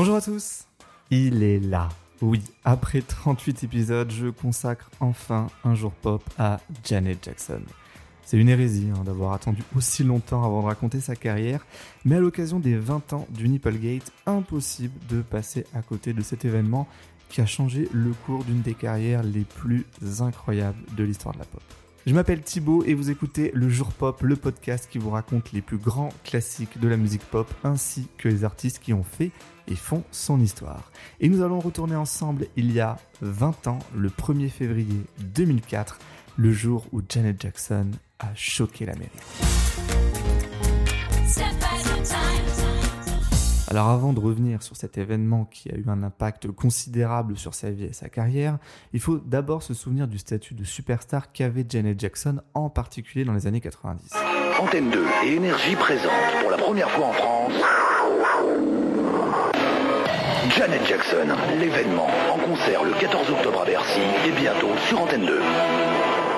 Bonjour à tous, il est là. Oui, après 38 épisodes, je consacre enfin un jour pop à Janet Jackson. C'est une hérésie hein, d'avoir attendu aussi longtemps avant de raconter sa carrière, mais à l'occasion des 20 ans du Nipplegate, impossible de passer à côté de cet événement qui a changé le cours d'une des carrières les plus incroyables de l'histoire de la pop. Je m'appelle Thibaut et vous écoutez Le Jour Pop, le podcast qui vous raconte les plus grands classiques de la musique pop ainsi que les artistes qui ont fait et font son histoire. Et nous allons retourner ensemble il y a 20 ans, le 1er février 2004, le jour où Janet Jackson a choqué l'Amérique. Alors avant de revenir sur cet événement qui a eu un impact considérable sur sa vie et sa carrière, il faut d'abord se souvenir du statut de superstar qu'avait Janet Jackson, en particulier dans les années 90. Antenne 2 et Énergie présente pour la première fois en France Janet Jackson, l'événement en concert le 14 octobre à Bercy et bientôt sur Antenne 2.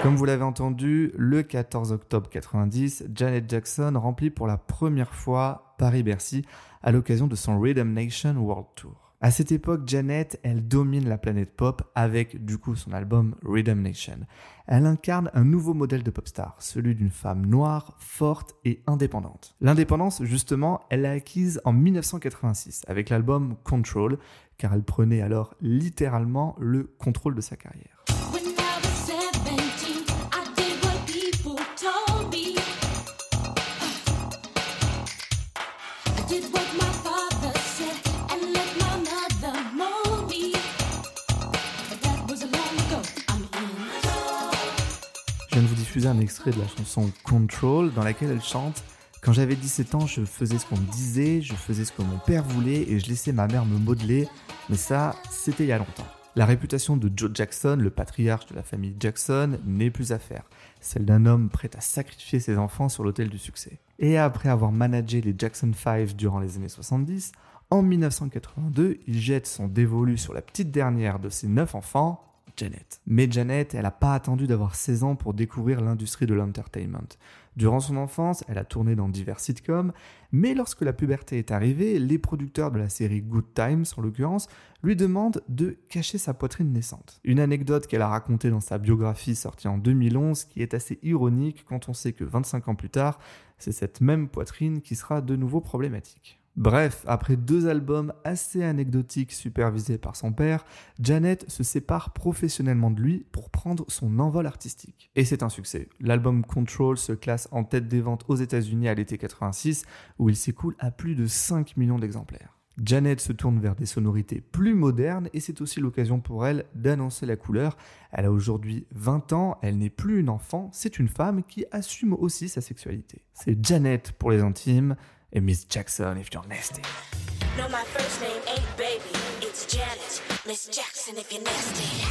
Comme vous l'avez entendu, le 14 octobre 90, Janet Jackson remplit pour la première fois Paris-Bercy à l'occasion de son Rhythm Nation World Tour. À cette époque, Janet, elle domine la planète pop avec du coup son album Rhythm Nation. Elle incarne un nouveau modèle de pop star, celui d'une femme noire, forte et indépendante. L'indépendance, justement, elle l'a acquise en 1986 avec l'album Control, car elle prenait alors littéralement le contrôle de sa carrière. Je viens de vous diffuser un extrait de la chanson Control dans laquelle elle chante Quand j'avais 17 ans, je faisais ce qu'on me disait, je faisais ce que mon père voulait et je laissais ma mère me modeler, mais ça, c'était il y a longtemps. La réputation de Joe Jackson, le patriarche de la famille Jackson, n'est plus à faire. Celle d'un homme prêt à sacrifier ses enfants sur l'autel du succès. Et après avoir managé les Jackson 5 durant les années 70, en 1982, il jette son dévolu sur la petite dernière de ses neuf enfants, Mais Janet, elle n'a pas attendu d'avoir 16 ans pour découvrir l'industrie de l'entertainment. Durant son enfance, elle a tourné dans divers sitcoms, mais lorsque la puberté est arrivée, les producteurs de la série Good Times, en l'occurrence, lui demandent de cacher sa poitrine naissante. Une anecdote qu'elle a racontée dans sa biographie sortie en 2011 qui est assez ironique quand on sait que 25 ans plus tard, c'est cette même poitrine qui sera de nouveau problématique. Bref, après deux albums assez anecdotiques supervisés par son père, Janet se sépare professionnellement de lui pour prendre son envol artistique. Et c'est un succès. L'album Control se classe en tête des ventes aux États-Unis à l'été 86, où il s'écoule à plus de 5 millions d'exemplaires. Janet se tourne vers des sonorités plus modernes et c'est aussi l'occasion pour elle d'annoncer la couleur. Elle a aujourd'hui 20 ans, elle n'est plus une enfant, c'est une femme qui assume aussi sa sexualité. C'est Janet pour les intimes, et Miss Jackson if you're nasty. No, my first name ain't baby, it's Janet. Miss Jackson if you're nasty.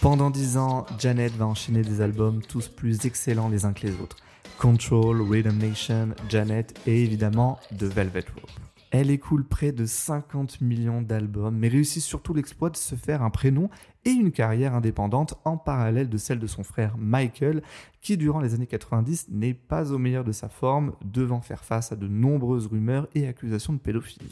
Pendant dix ans, Janet va enchaîner des albums tous plus excellents les uns que les autres. Control, Rhythm Nation, Janet et évidemment The Velvet Rope. Elle écoule près de 50 millions d'albums, mais réussit surtout l'exploit de se faire un prénom et une carrière indépendante en parallèle de celle de son frère Michael, qui durant les années 90 n'est pas au meilleur de sa forme, devant faire face à de nombreuses rumeurs et accusations de pédophilie.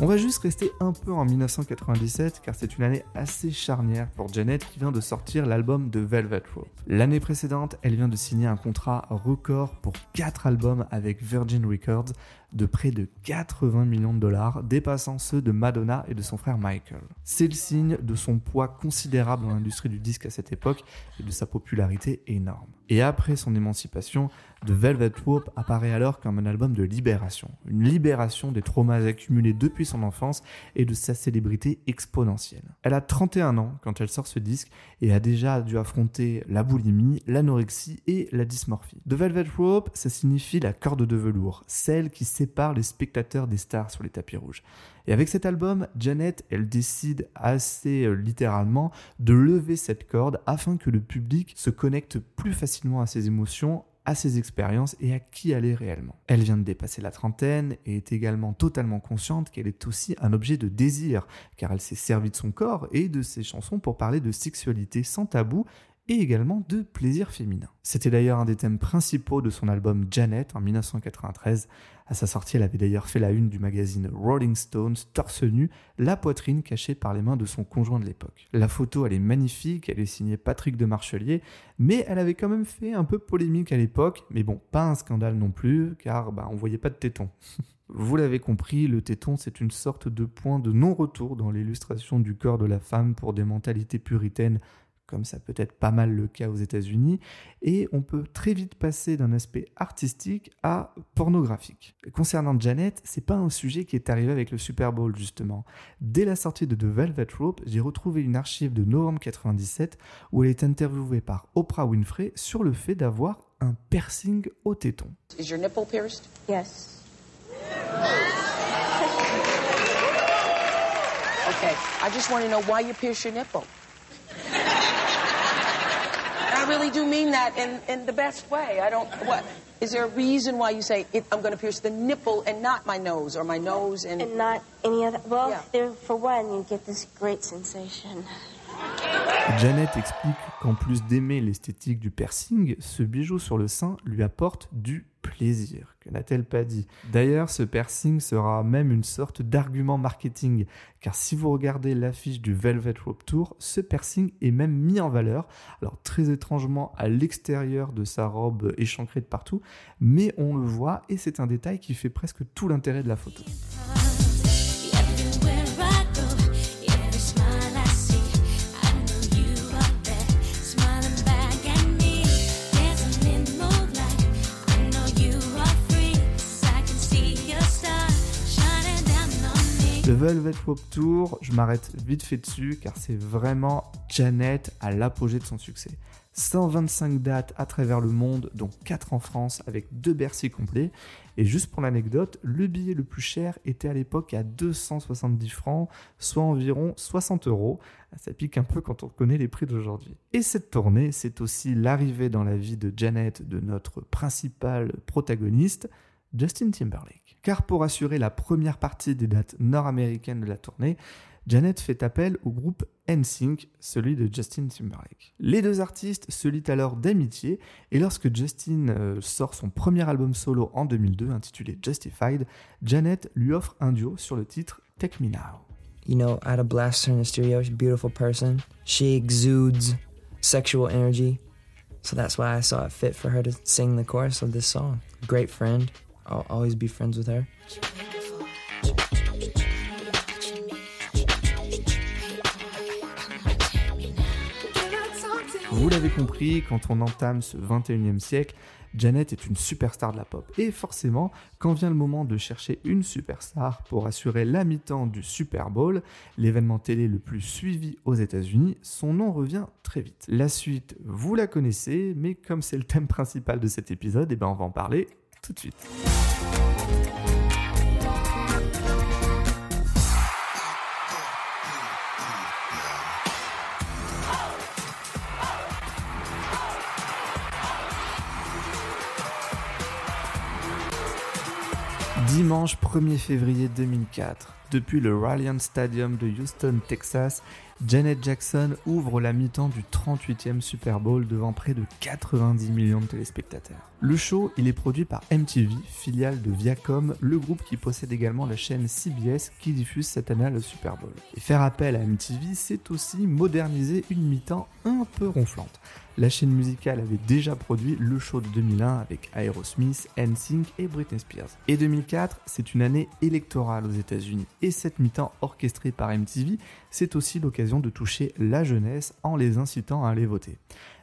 On va juste rester un peu en 1997 car c'est une année assez charnière pour Janet qui vient de sortir l'album de Velvet Rope. L'année précédente, elle vient de signer un contrat record pour 4 albums avec Virgin Records de près de 80 millions de dollars, dépassant ceux de Madonna et de son frère Michael. C'est le signe de son poids considérable dans l'industrie du disque à cette époque et de sa popularité énorme. Et après son émancipation, The Velvet Rope apparaît alors comme un album de libération, une libération des traumas accumulés depuis son enfance et de sa célébrité exponentielle. Elle a 31 ans quand elle sort ce disque et a déjà dû affronter la boulimie, l'anorexie et la dysmorphie. The Velvet Rope, ça signifie la corde de velours, celle qui sépare les spectateurs des stars sur les tapis rouges. Et avec cet album, Janet, elle décide assez euh, littéralement de lever cette corde afin que le public se connecte plus facilement à ses émotions à ses expériences et à qui elle est réellement. Elle vient de dépasser la trentaine et est également totalement consciente qu'elle est aussi un objet de désir, car elle s'est servie de son corps et de ses chansons pour parler de sexualité sans tabou et également de plaisir féminin. C'était d'ailleurs un des thèmes principaux de son album Janet en 1993. À sa sortie, elle avait d'ailleurs fait la une du magazine Rolling Stones, torse nu, la poitrine cachée par les mains de son conjoint de l'époque. La photo, elle est magnifique, elle est signée Patrick de Marchelier, mais elle avait quand même fait un peu polémique à l'époque, mais bon, pas un scandale non plus, car bah, on voyait pas de téton. Vous l'avez compris, le téton, c'est une sorte de point de non-retour dans l'illustration du corps de la femme pour des mentalités puritaines comme ça peut être pas mal le cas aux États-Unis, et on peut très vite passer d'un aspect artistique à pornographique. concernant Janet, c'est pas un sujet qui est arrivé avec le Super Bowl justement. Dès la sortie de The Velvet Rope, j'ai retrouvé une archive de novembre 97 où elle est interviewée par Oprah Winfrey sur le fait d'avoir un piercing au téton. Is your nipple pierced? Yes. Okay, I just want to know why you pierce your nipple. I really do mean that in, in the best way. I don't. What is there a reason why you say it, I'm going to pierce the nipple and not my nose or my nose and? And not any other. Well, Yeah. there, for one, you get this great sensation. Janet explique qu'en plus d'aimer l'esthétique du piercing, ce bijou sur le sein lui apporte du plaisir. Que n'a-t-elle pas dit? D'ailleurs, ce piercing sera même une sorte d'argument marketing, car si vous regardez l'affiche du Velvet Rope Tour, ce piercing est même mis en valeur, alors très étrangement à l'extérieur de sa robe échancrée de partout, mais on le voit et c'est un détail qui fait presque tout l'intérêt de la photo. Velvet Rope Tour, je m'arrête vite fait dessus car c'est vraiment Janet à l'apogée de son succès. 125 dates à travers le monde, dont 4 en France avec deux Bercy complets. Et juste pour l'anecdote, le billet le plus cher était à l'époque à 270 francs, soit environ 60 euros. Ça pique un peu quand on connaît les prix d'aujourd'hui. Et cette tournée, c'est aussi l'arrivée dans la vie de Janet de notre principal protagoniste, Justin Timberlake. Car pour assurer la première partie des dates nord-américaines de la tournée, Janet fait appel au groupe NSYNC, celui de Justin Timberlake. Les deux artistes se lient alors d'amitié et lorsque Justin euh, sort son premier album solo en 2002 intitulé Justified, Janet lui offre un duo sur le titre Take Me Now. You know, I had a blast in the studio. She's a beautiful person. She exudes sexual energy. So that's why I saw it fit for her to sing the chorus of this song. Great friend. I'll always be friends with her. Vous l'avez compris, quand on entame ce 21e siècle, Janet est une superstar de la pop. Et forcément, quand vient le moment de chercher une superstar pour assurer la mi-temps du Super Bowl, l'événement télé le plus suivi aux États-Unis, son nom revient très vite. La suite, vous la connaissez, mais comme c'est le thème principal de cet épisode, eh ben on va en parler tout de suite. Dimanche 1er février 2004, depuis le Ralliant Stadium de Houston, Texas, Janet Jackson ouvre la mi-temps du 38e Super Bowl devant près de 90 millions de téléspectateurs. Le show, il est produit par MTV, filiale de Viacom, le groupe qui possède également la chaîne CBS qui diffuse cette année le Super Bowl. Et faire appel à MTV, c'est aussi moderniser une mi-temps un peu ronflante. La chaîne musicale avait déjà produit le show de 2001 avec Aerosmith, NSYNC et Britney Spears. Et 2004, c'est une année électorale aux États-Unis. Et cette mi-temps orchestrée par MTV, c'est aussi l'occasion de toucher la jeunesse en les incitant à aller voter.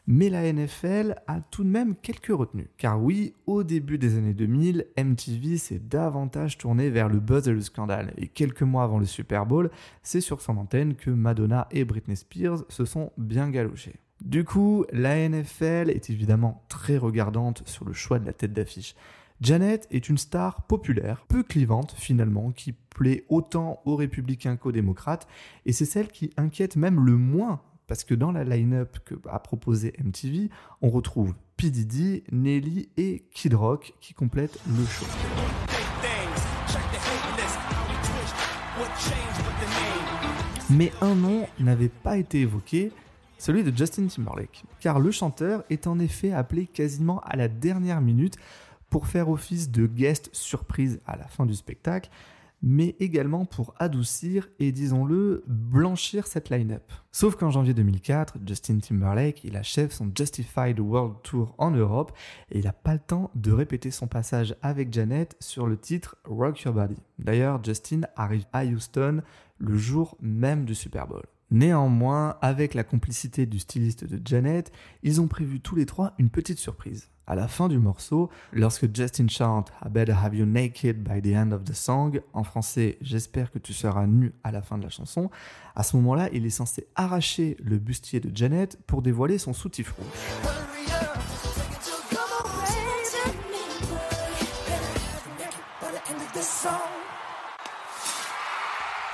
Mais la NFL a tout de même quelques retenues. Car oui, au début des années 2000, MTV s'est davantage tourné vers le buzz et le scandale. Et quelques mois avant le Super Bowl, c'est sur son antenne que Madonna et Britney Spears se sont bien galochés. Du coup, la NFL est évidemment très regardante sur le choix de la tête d'affiche. Janet est une star populaire, peu clivante finalement, qui plaît autant aux républicains qu'aux démocrates, et c'est celle qui inquiète même le moins, parce que dans la line-up que a proposé MTV, on retrouve P. Diddy, Nelly et Kid Rock qui complètent le show. Mais un nom n'avait pas été évoqué, celui de Justin Timberlake, car le chanteur est en effet appelé quasiment à la dernière minute pour faire office de guest surprise à la fin du spectacle, mais également pour adoucir et disons-le, blanchir cette line-up. Sauf qu'en janvier 2004, Justin Timberlake, il achève son Justified World Tour en Europe et il n'a pas le temps de répéter son passage avec Janet sur le titre Rock Your Body. D'ailleurs, Justin arrive à Houston le jour même du Super Bowl. Néanmoins, avec la complicité du styliste de Janet, ils ont prévu tous les trois une petite surprise. À la fin du morceau, lorsque Justin chante I better have you naked by the end of the song, en français J'espère que tu seras nu à la fin de la chanson, à ce moment-là, il est censé arracher le bustier de Janet pour dévoiler son soutif rouge.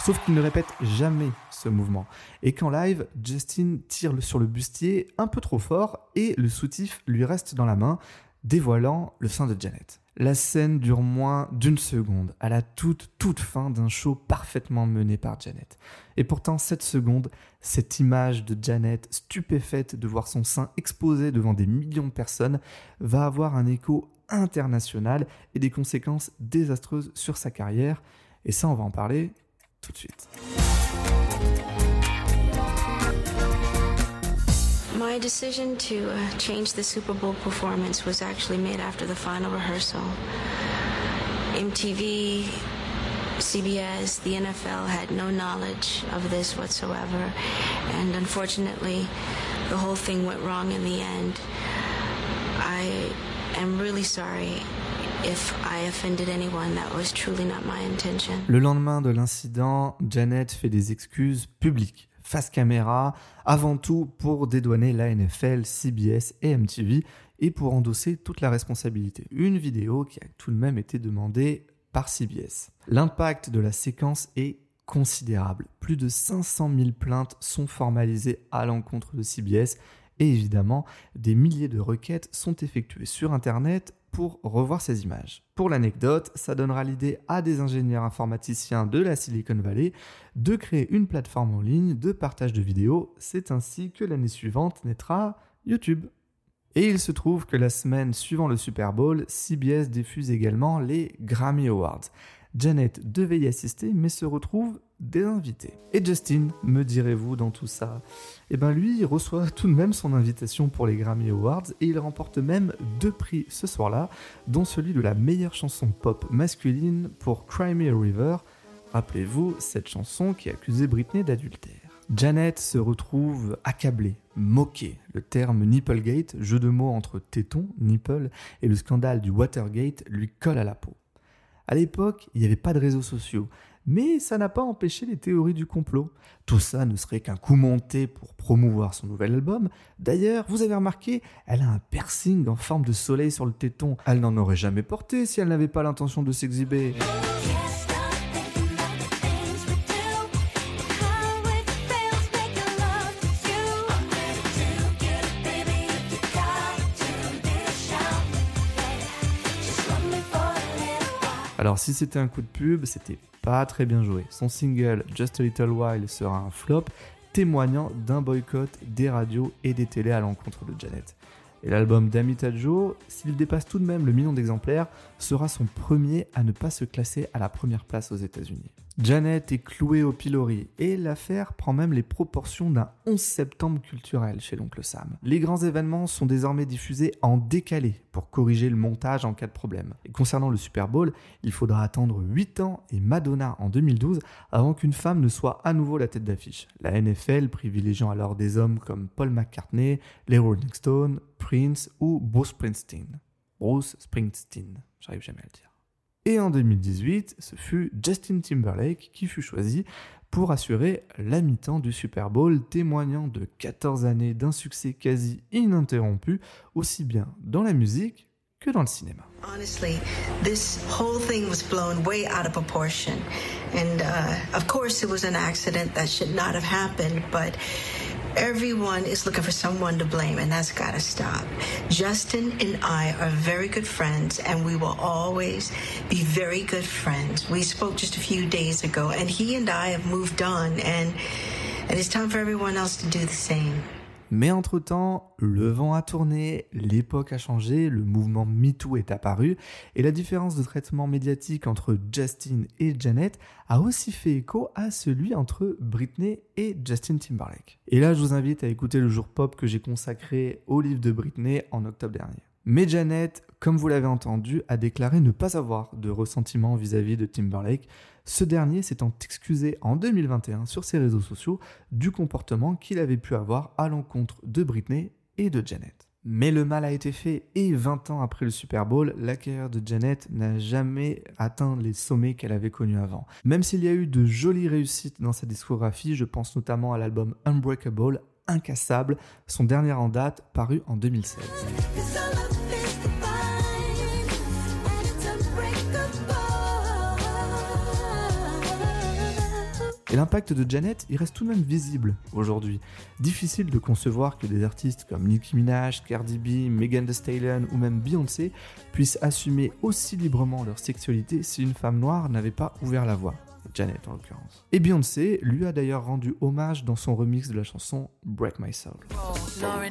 Sauf qu'il ne répète jamais ce mouvement. Et qu'en live, Justin tire sur le bustier un peu trop fort et le soutif lui reste dans la main, dévoilant le sein de Janet. La scène dure moins d'une seconde, à la toute toute fin d'un show parfaitement mené par Janet. Et pourtant, cette seconde, cette image de Janet stupéfaite de voir son sein exposé devant des millions de personnes, va avoir un écho international et des conséquences désastreuses sur sa carrière. Et ça, on va en parler tout de suite. My decision to uh, change the Super Bowl performance was actually made after the final rehearsal. MTV, CBS, the NFL had no knowledge of this whatsoever, and unfortunately, the whole thing went wrong in the end. I am really sorry Le lendemain de l'incident, Janet fait des excuses publiques, face caméra, avant tout pour dédouaner la NFL, CBS et MTV et pour endosser toute la responsabilité. Une vidéo qui a tout de même été demandée par CBS. L'impact de la séquence est considérable. Plus de 500 000 plaintes sont formalisées à l'encontre de CBS et évidemment, des milliers de requêtes sont effectuées sur Internet pour revoir ces images. Pour l'anecdote, ça donnera l'idée à des ingénieurs informaticiens de la Silicon Valley de créer une plateforme en ligne de partage de vidéos. C'est ainsi que l'année suivante naîtra YouTube. Et il se trouve que la semaine suivant le Super Bowl, CBS diffuse également les Grammy Awards. Janet devait y assister mais se retrouve désinvitée. Et Justin, me direz-vous dans tout ça? Eh bien lui, il reçoit tout de même son invitation pour les Grammy Awards et il remporte même deux prix ce soir-là, dont celui de la meilleure chanson pop masculine pour Cry Me a River. Rappelez-vous, cette chanson qui accusait Britney d'adultère. Janet se retrouve accablée, moquée. Le terme Nipplegate, jeu de mots entre téton, nipple, et le scandale du Watergate lui colle à la peau. À l'époque, il n'y avait pas de réseaux sociaux, mais ça n'a pas empêché les théories du complot. Tout ça ne serait qu'un coup monté pour promouvoir son nouvel album. D'ailleurs, vous avez remarqué, elle a un piercing en forme de soleil sur le téton. Elle n'en aurait jamais porté si elle n'avait pas l'intention de s'exhiber. Alors si c'était un coup de pub, c'était pas très bien joué. Son single Just a Little While sera un flop, témoignant d'un boycott des radios et des télés à l'encontre de Janet. Et l'album d'Amita Joe, s'il dépasse tout de même le million d'exemplaires, sera son premier à ne pas se classer à la première place aux États-Unis. Janet est clouée au pilori et l'affaire prend même les proportions d'un 11 septembre culturel chez l'oncle Sam. Les grands événements sont désormais diffusés en décalé pour corriger le montage en cas de problème. Et concernant le Super Bowl, il faudra attendre 8 ans et Madonna en 2012 avant qu'une femme ne soit à nouveau la tête d'affiche. La NFL privilégiant alors des hommes comme Paul McCartney, les Rolling Stones, Prince ou Bruce Springsteen. Bruce Springsteen, j'arrive jamais à le dire. Et en 2018, ce fut Justin Timberlake qui fut choisi pour assurer la mi-temps du Super Bowl, témoignant de 14 années d'un succès quasi ininterrompu, aussi bien dans la musique que dans le cinéma. Honestly, this whole thing was blown way out of proportion. And uh, of course, it was an accident that should not have happened, but Everyone is looking for someone to blame, and that's got to stop. Justin and I are very good friends, and we will always be very good friends. We spoke just a few days ago, and he and I have moved on, and, and it's time for everyone else to do the same. Mais entre-temps, le vent a tourné, l'époque a changé, le mouvement MeToo est apparu, et la différence de traitement médiatique entre Justin et Janet a aussi fait écho à celui entre Britney et Justin Timberlake. Et là, je vous invite à écouter le jour pop que j'ai consacré au livre de Britney en octobre dernier. Mais Janet, comme vous l'avez entendu, a déclaré ne pas avoir de ressentiment vis-à-vis de Timberlake, ce dernier s'étant excusé en 2021 sur ses réseaux sociaux du comportement qu'il avait pu avoir à l'encontre de Britney et de Janet. Mais le mal a été fait et 20 ans après le Super Bowl, la carrière de Janet n'a jamais atteint les sommets qu'elle avait connus avant. Même s'il y a eu de jolies réussites dans sa discographie, je pense notamment à l'album Unbreakable, Incassable, son dernier en date paru en 2016. Et l'impact de Janet, il reste tout de même visible aujourd'hui. Difficile de concevoir que des artistes comme Nicki Minaj, Cardi B, Megan Thee Stallion ou même Beyoncé puissent assumer aussi librement leur sexualité si une femme noire n'avait pas ouvert la voie. Janet en l'occurrence. Et Beyoncé lui a d'ailleurs rendu hommage dans son remix de la chanson Break My Soul.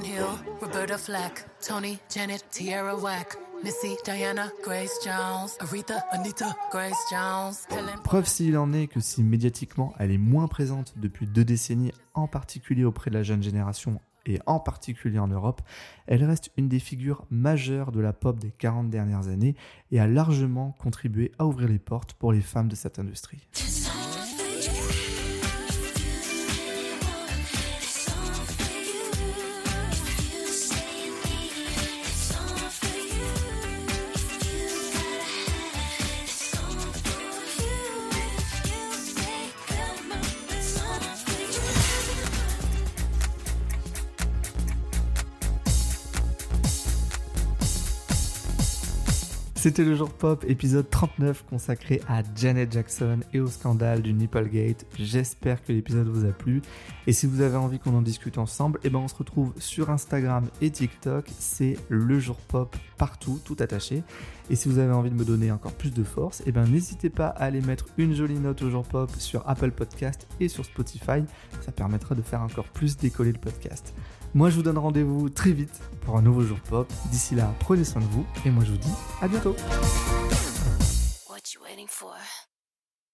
Hill, Roberta Flack, Tony, Janet, Tierra Whack, Missy, Diana, Grace Jones, Aretha, Anita, Grace Jones, Helen. Preuve s'il en est que si médiatiquement elle est moins présente depuis deux décennies, en particulier auprès de la jeune génération et en particulier en Europe, elle reste une des figures majeures de la pop des 40 dernières années et a largement contribué à ouvrir les portes pour les femmes de cette industrie. C'était le jour pop, épisode 39 consacré à Janet Jackson et au scandale du Nipplegate. J'espère que l'épisode vous a plu. Et si vous avez envie qu'on en discute ensemble, eh ben on se retrouve sur Instagram et TikTok. C'est le jour pop partout, tout attaché. Et si vous avez envie de me donner encore plus de force, eh ben n'hésitez pas à aller mettre une jolie note au jour pop sur Apple Podcast et sur Spotify. Ça permettra de faire encore plus décoller le podcast. Moi, je vous donne rendez-vous très vite pour un nouveau jour pop. D'ici là, prenez soin de vous et moi, je vous dis à bientôt.